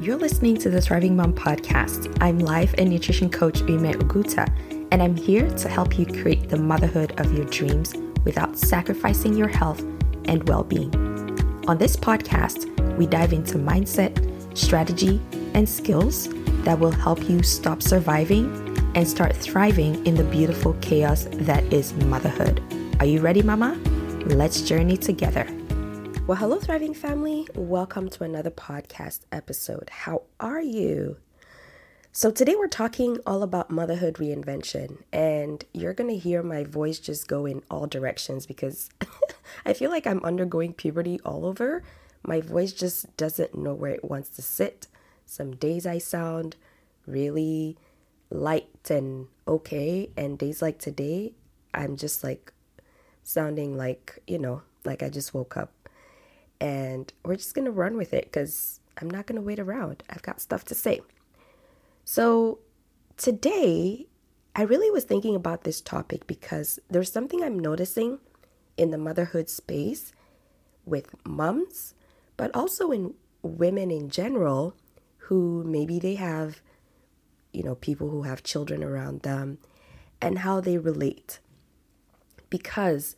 You're listening to the Thriving Mom podcast. I'm life and nutrition coach Ume Oguta, and I'm here to help you create the motherhood of your dreams without sacrificing your health and well being. On this podcast, we dive into mindset, strategy, and skills that will help you stop surviving and start thriving in the beautiful chaos that is motherhood. Are you ready, Mama? Let's journey together. Well, hello, thriving family. Welcome to another podcast episode. How are you? So, today we're talking all about motherhood reinvention, and you're going to hear my voice just go in all directions because I feel like I'm undergoing puberty all over. My voice just doesn't know where it wants to sit. Some days I sound really light and okay, and days like today, I'm just like sounding like, you know, like I just woke up and we're just going to run with it because I'm not going to wait around. I've got stuff to say. So, today, I really was thinking about this topic because there's something I'm noticing in the motherhood space with moms, but also in women in general who maybe they have, you know, people who have children around them and how they relate. Because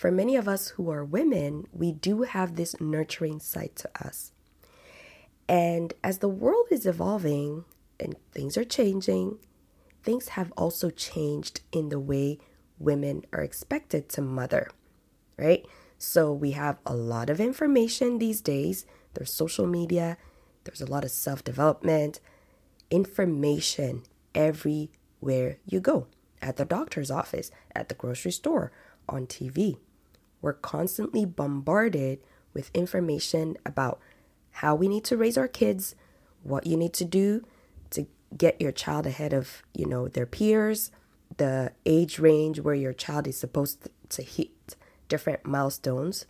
for many of us who are women, we do have this nurturing side to us. And as the world is evolving and things are changing, things have also changed in the way women are expected to mother, right? So we have a lot of information these days. There's social media, there's a lot of self development, information everywhere you go at the doctor's office, at the grocery store, on TV we're constantly bombarded with information about how we need to raise our kids, what you need to do to get your child ahead of, you know, their peers, the age range where your child is supposed to hit different milestones.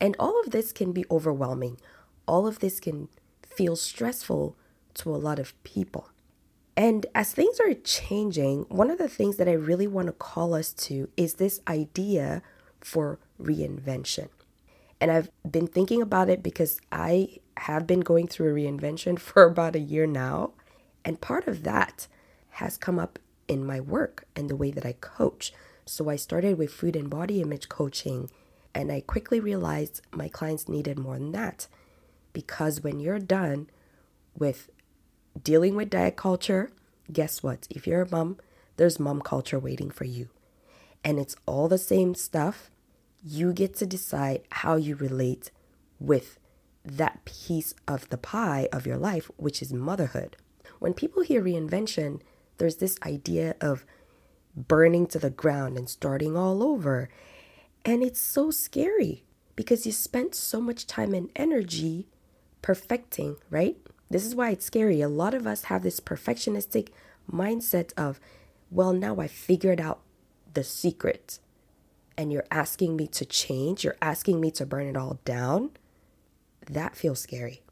And all of this can be overwhelming. All of this can feel stressful to a lot of people. And as things are changing, one of the things that I really want to call us to is this idea for reinvention. And I've been thinking about it because I have been going through a reinvention for about a year now. And part of that has come up in my work and the way that I coach. So I started with food and body image coaching, and I quickly realized my clients needed more than that. Because when you're done with dealing with diet culture, guess what? If you're a mom, there's mom culture waiting for you. And it's all the same stuff, you get to decide how you relate with that piece of the pie of your life, which is motherhood. When people hear reinvention, there's this idea of burning to the ground and starting all over. And it's so scary because you spent so much time and energy perfecting, right? This is why it's scary. A lot of us have this perfectionistic mindset of, well, now I figured out the secret and you're asking me to change, you're asking me to burn it all down, that feels scary.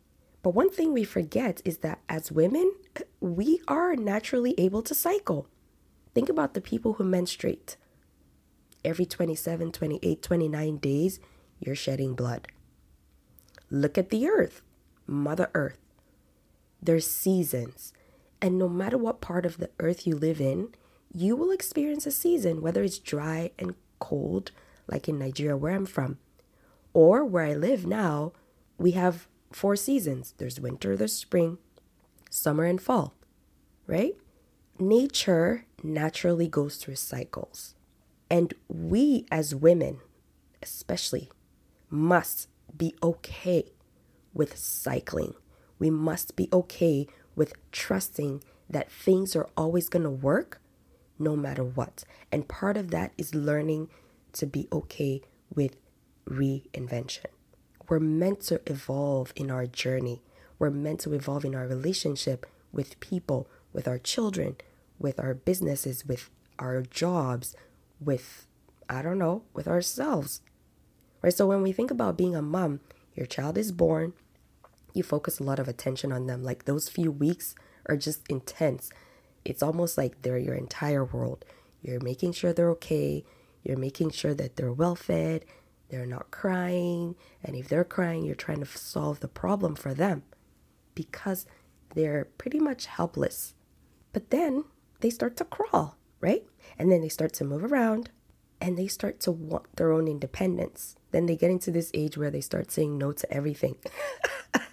But one thing we forget is that as women, we are naturally able to cycle. Think about the people who menstruate. Every 27, 28, 29 days, you're shedding blood. Look at the earth, Mother Earth. There's seasons. And no matter what part of the earth you live in, you will experience a season, whether it's dry and cold, like in Nigeria, where I'm from, or where I live now, we have four seasons there's winter, there's spring, summer, and fall, right? Nature naturally goes through cycles. And we as women, especially, must be okay with cycling. We must be okay with trusting that things are always going to work no matter what. And part of that is learning to be okay with reinvention. We're meant to evolve in our journey. We're meant to evolve in our relationship with people, with our children, with our businesses, with our jobs, with, I don't know, with ourselves. Right? So when we think about being a mom, your child is born, you focus a lot of attention on them. Like those few weeks are just intense it's almost like they're your entire world. You're making sure they're okay. You're making sure that they're well fed, they're not crying. And if they're crying, you're trying to solve the problem for them. because they're pretty much helpless. But then they start to crawl, right? And then they start to move around and they start to want their own independence. Then they get into this age where they start saying no to everything.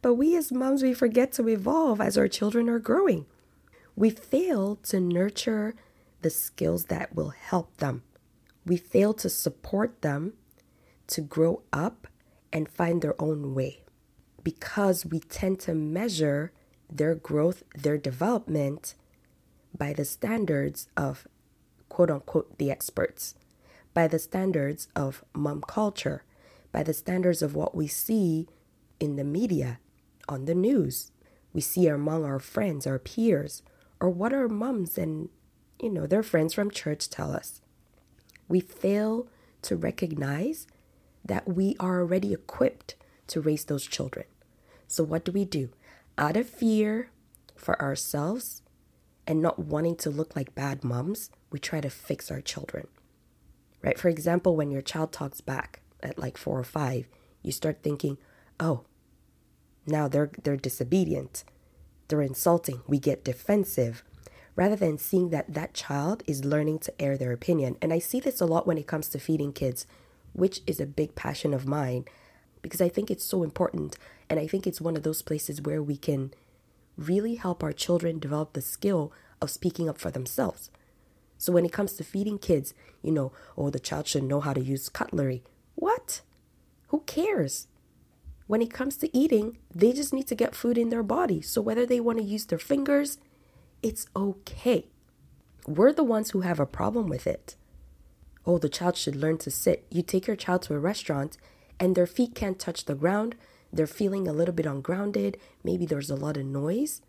but we as moms, we forget to evolve as our children are growing. We fail to nurture the skills that will help them. We fail to support them to grow up and find their own way because we tend to measure their growth, their development by the standards of quote unquote the experts, by the standards of mom culture, by the standards of what we see in the media, on the news. We see among our friends, our peers, or what our moms and you know their friends from church tell us. We fail to recognize that we are already equipped to raise those children. So, what do we do? Out of fear for ourselves and not wanting to look like bad moms, we try to fix our children. Right? For example, when your child talks back at like four or five, you start thinking, oh, now they're they're disobedient. They're insulting. We get defensive rather than seeing that that child is learning to air their opinion. And I see this a lot when it comes to feeding kids, which is a big passion of mine because I think it's so important. And I think it's one of those places where we can really help our children develop the skill of speaking up for themselves. So when it comes to feeding kids, you know, oh, the child should know how to use cutlery. What? Who cares? When it comes to eating, they just need to get food in their body. So whether they want to use their fingers, it's okay. We're the ones who have a problem with it. Oh, the child should learn to sit. You take your child to a restaurant and their feet can't touch the ground. They're feeling a little bit ungrounded. Maybe there's a lot of noise.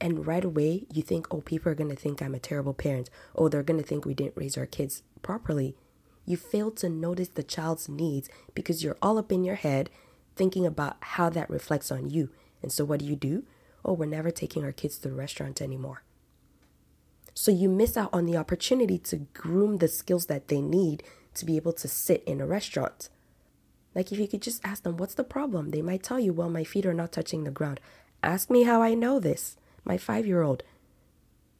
And right away, you think, oh, people are going to think I'm a terrible parent. Oh, they're going to think we didn't raise our kids properly. You fail to notice the child's needs because you're all up in your head thinking about how that reflects on you. And so, what do you do? Oh, we're never taking our kids to the restaurant anymore. So, you miss out on the opportunity to groom the skills that they need to be able to sit in a restaurant. Like if you could just ask them, what's the problem? They might tell you, well, my feet are not touching the ground. Ask me how I know this. My five year old,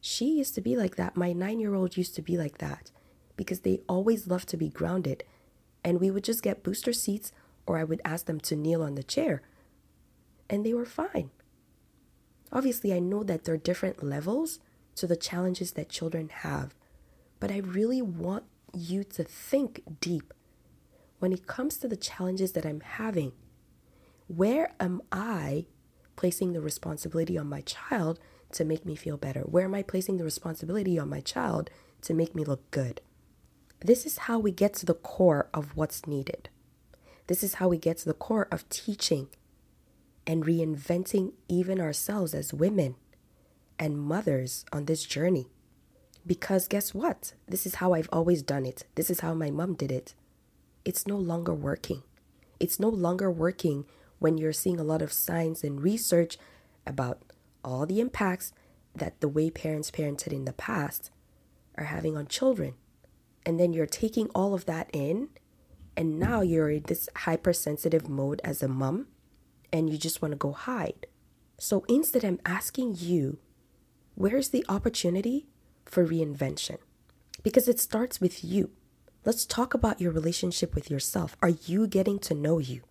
she used to be like that. My nine year old used to be like that because they always love to be grounded. And we would just get booster seats, or I would ask them to kneel on the chair. And they were fine. Obviously, I know that there are different levels to the challenges that children have, but I really want you to think deep when it comes to the challenges that I'm having, where am I placing the responsibility on my child to make me feel better? Where am I placing the responsibility on my child to make me look good? This is how we get to the core of what's needed. This is how we get to the core of teaching and reinventing even ourselves as women and mothers on this journey. Because guess what? This is how I've always done it. This is how my mom did it it's no longer working. It's no longer working when you're seeing a lot of science and research about all the impacts that the way parents parented in the past are having on children. And then you're taking all of that in, and now you're in this hypersensitive mode as a mom, and you just want to go hide. So instead, I'm asking you, where's the opportunity for reinvention? Because it starts with you. Let's talk about your relationship with yourself. Are you getting to know you?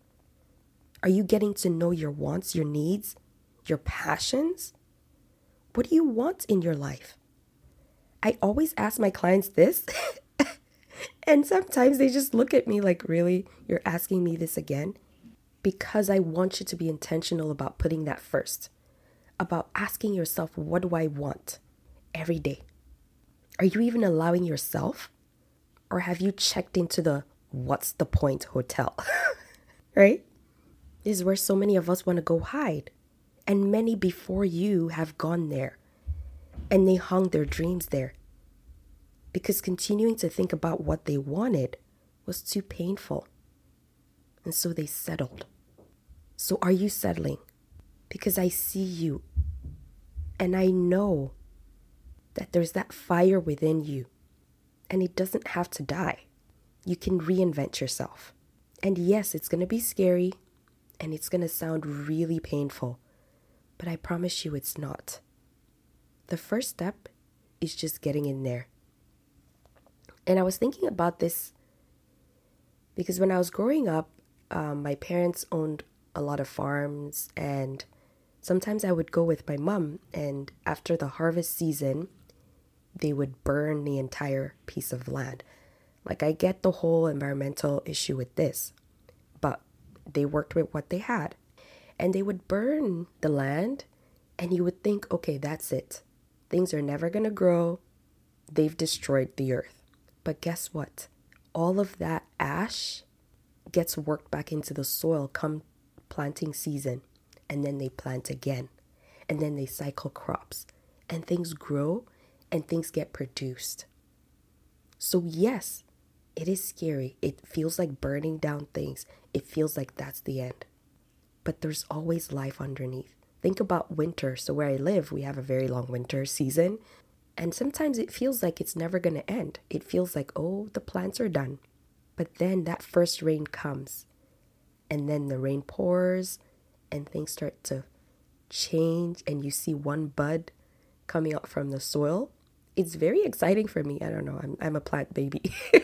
Are you getting to know your wants, your needs, your passions? What do you want in your life? I always ask my clients this, and sometimes they just look at me like, Really? You're asking me this again? Because I want you to be intentional about putting that first, about asking yourself, What do I want every day? Are you even allowing yourself or have you checked into the what's the point hotel? right? This is where so many of us want to go hide. And many before you have gone there. And they hung their dreams there. Because continuing to think about what they wanted was too painful. And so they settled. So are you settling? Because I see you. And I know that there's that fire within you and it doesn't have to die. You can reinvent yourself. And yes, it's going to be scary. And it's going to sound really painful, but I promise you it's not. The first step is just getting in there. And I was thinking about this because when I was growing up, um, my parents owned a lot of farms, and sometimes I would go with my mom, and after the harvest season, they would burn the entire piece of land. Like, I get the whole environmental issue with this, but they worked with what they had. And they would burn the land, and you would think, okay, that's it. Things are never to grow. They've destroyed the earth. But guess what? All of that ash gets worked back into the soil come planting season. And then they plant again. And then they cycle crops. And things grow and things get produced. So, yes, it is scary. It feels like burning down things. It feels like that's the end. But there's always life underneath. Think about winter. So, where I live, we have a very long winter season. And sometimes it feels like it's never going to end. It feels like, oh, the plants are done. But then that first rain comes. And then the rain pours and things start to change. And you see one bud coming out from the soil. It's very exciting for me. I don't know. I'm, I'm a plant baby.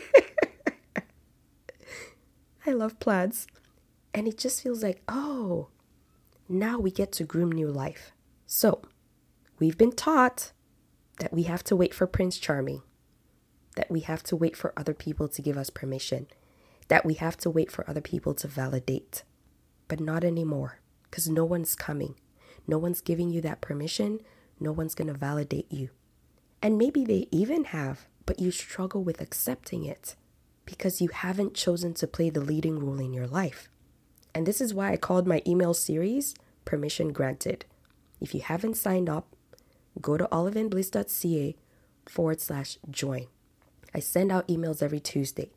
I love plants. And it just feels like, oh, now we get to groom new life. So, we've been taught that we have to wait for Prince Charming, that we have to wait for other people to give us permission, that we have to wait for other people to validate. But not anymore, because no one's coming. No one's giving you that permission. No one's going to validate you. And maybe they even have, but you struggle with accepting it because you haven't chosen to play the leading role in your life. And this is why I called my email series Permission Granted. If you haven't signed up, go to oliveandbliss.ca forward slash join. I send out emails every Tuesday,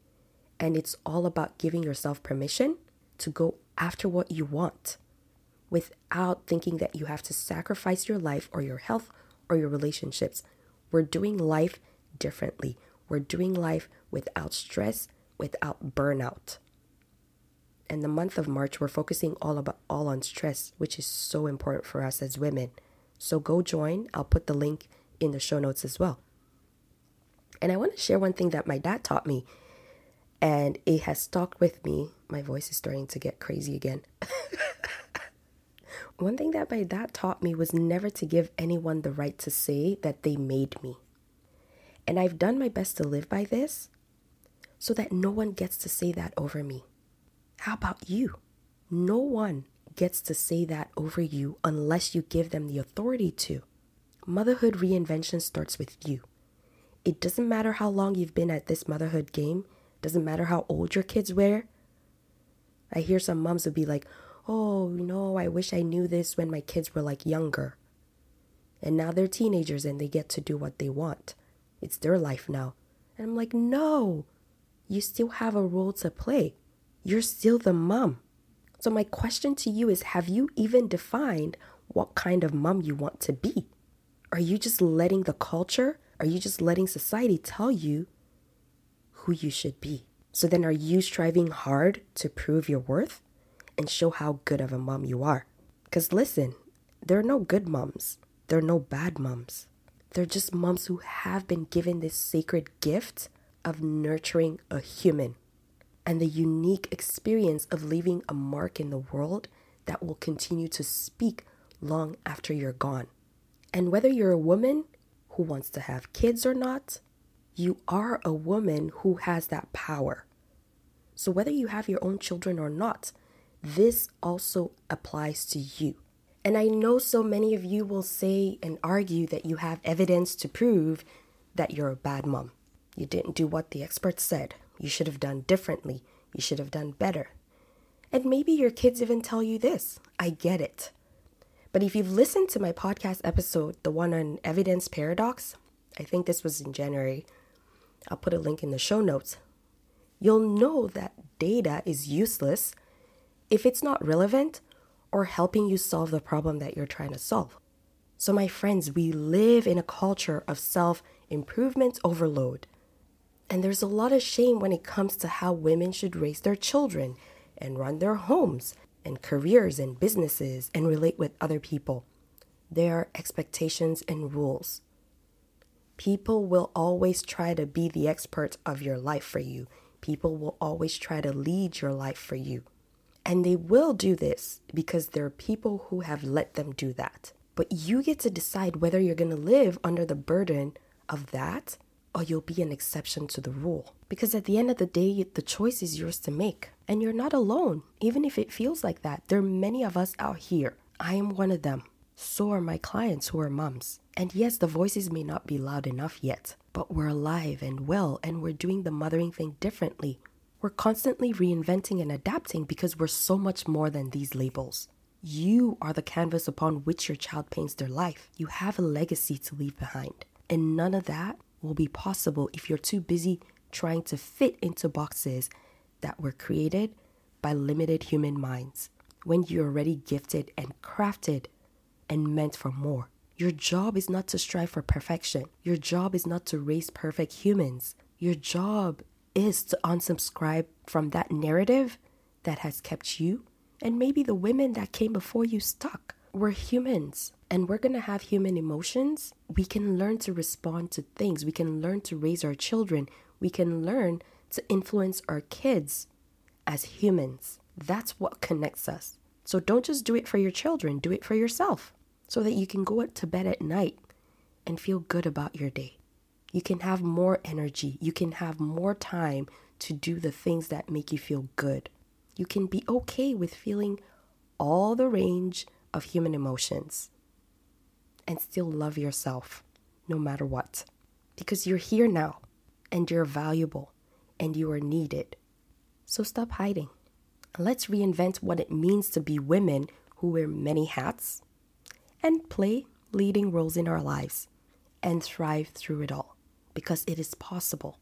and it's all about giving yourself permission to go after what you want without thinking that you have to sacrifice your life or your health or your relationships. We're doing life differently. We're doing life without stress, without burnout. And the month of March, we're focusing all about all on stress, which is so important for us as women. So go join. I'll put the link in the show notes as well. And I want to share one thing that my dad taught me, and it has stuck with me. My voice is starting to get crazy again. one thing that my dad taught me was never to give anyone the right to say that they made me. And I've done my best to live by this so that no one gets to say that over me. How about you? No one gets to say that over you unless you give them the authority to. Motherhood reinvention starts with you. It doesn't matter how long you've been at this motherhood game, doesn't matter how old your kids were. I hear some moms would be like, "Oh, you know, I wish I knew this when my kids were like younger." And now they're teenagers and they get to do what they want. It's their life now. And I'm like, "No. You still have a role to play. You're still the mom." So, my question to you is Have you even defined what kind of mom you want to be? Are you just letting the culture, are you just letting society tell you who you should be? So, then are you striving hard to prove your worth and show how good of a mom you are? Because listen, there are no good moms, there are no bad moms. They're just moms who have been given this sacred gift of nurturing a human and the unique experience of leaving a mark in the world that will continue to speak long after you're gone. And whether you're a woman who wants to have kids or not, you are a woman who has that power. So, whether you have your own children or not, this also applies to you. And I know so many of you will say and argue that you have evidence to prove that you're a bad mom. You didn't do what the experts said. You should have done differently. You should have done better. And maybe your kids even tell you this. I get it. But if you've listened to my podcast episode, the one on evidence paradox, I think this was in January, I'll put a link in the show notes. You'll know that data is useless if it's not relevant or helping you solve the problem that you're trying to solve. So, my friends, we live in a culture of self improvement overload. And there's a lot of shame when it comes to how women should raise their children and run their homes. and careers and businesses and relate with other people. There are expectations and rules. People will always try to be the expert of your life for you. People will always try to lead your life for you. And they will do this because there are people who have let them do that. But you get to decide whether you're going to live under the burden of that or you'll be an exception to the rule. Because at the end of the day, the choice is yours to make. And you're not alone, even if it feels like that. There are many of us out here. I am one of them. So are my clients who are moms. And yes, the voices may not be loud enough yet, but we're alive and well, and we're doing the mothering thing differently. We're constantly reinventing and adapting because we're so much more than these labels. You are the canvas upon which your child paints their life. You have a legacy to leave behind. And none of that will be possible if you're too busy trying to fit into boxes that were created by limited human minds when you're already gifted and crafted and meant for more. Your job is not to strive for perfection. Your job is not to raise perfect humans. Your job is to unsubscribe from that narrative that has kept you and maybe the women that came before you stuck. We're humans and we're going to have human emotions. We can learn to respond to things. We can learn to raise our children. We can learn to influence our kids as humans. That's what connects us. So don't just do it for your children, do it for yourself so that you can go up to bed at night and feel good about your day. You can have more energy. You can have more time to do the things that make you feel good. You can be okay with feeling all the range of human emotions and still love yourself no matter what. Because you're here now and you're valuable and you are needed. So stop hiding. Let's reinvent what it means to be women who wear many hats and play leading roles in our lives and thrive through it all because it is possible.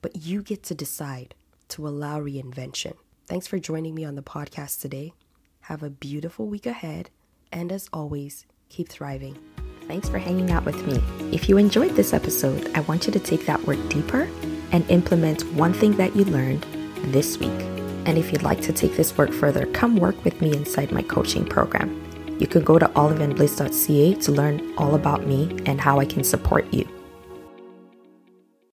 But you get to decide to allow reinvention. Thanks for joining me on the podcast today. Have a beautiful week ahead. And as always, keep thriving. Thanks for hanging out with me. If you enjoyed this episode, I want you to take that work deeper and implement one thing that you learned this week. And if you'd like to take this work further, come work with me inside my coaching program. You can go to oliveandbliss.ca to learn all about me and how I can support you.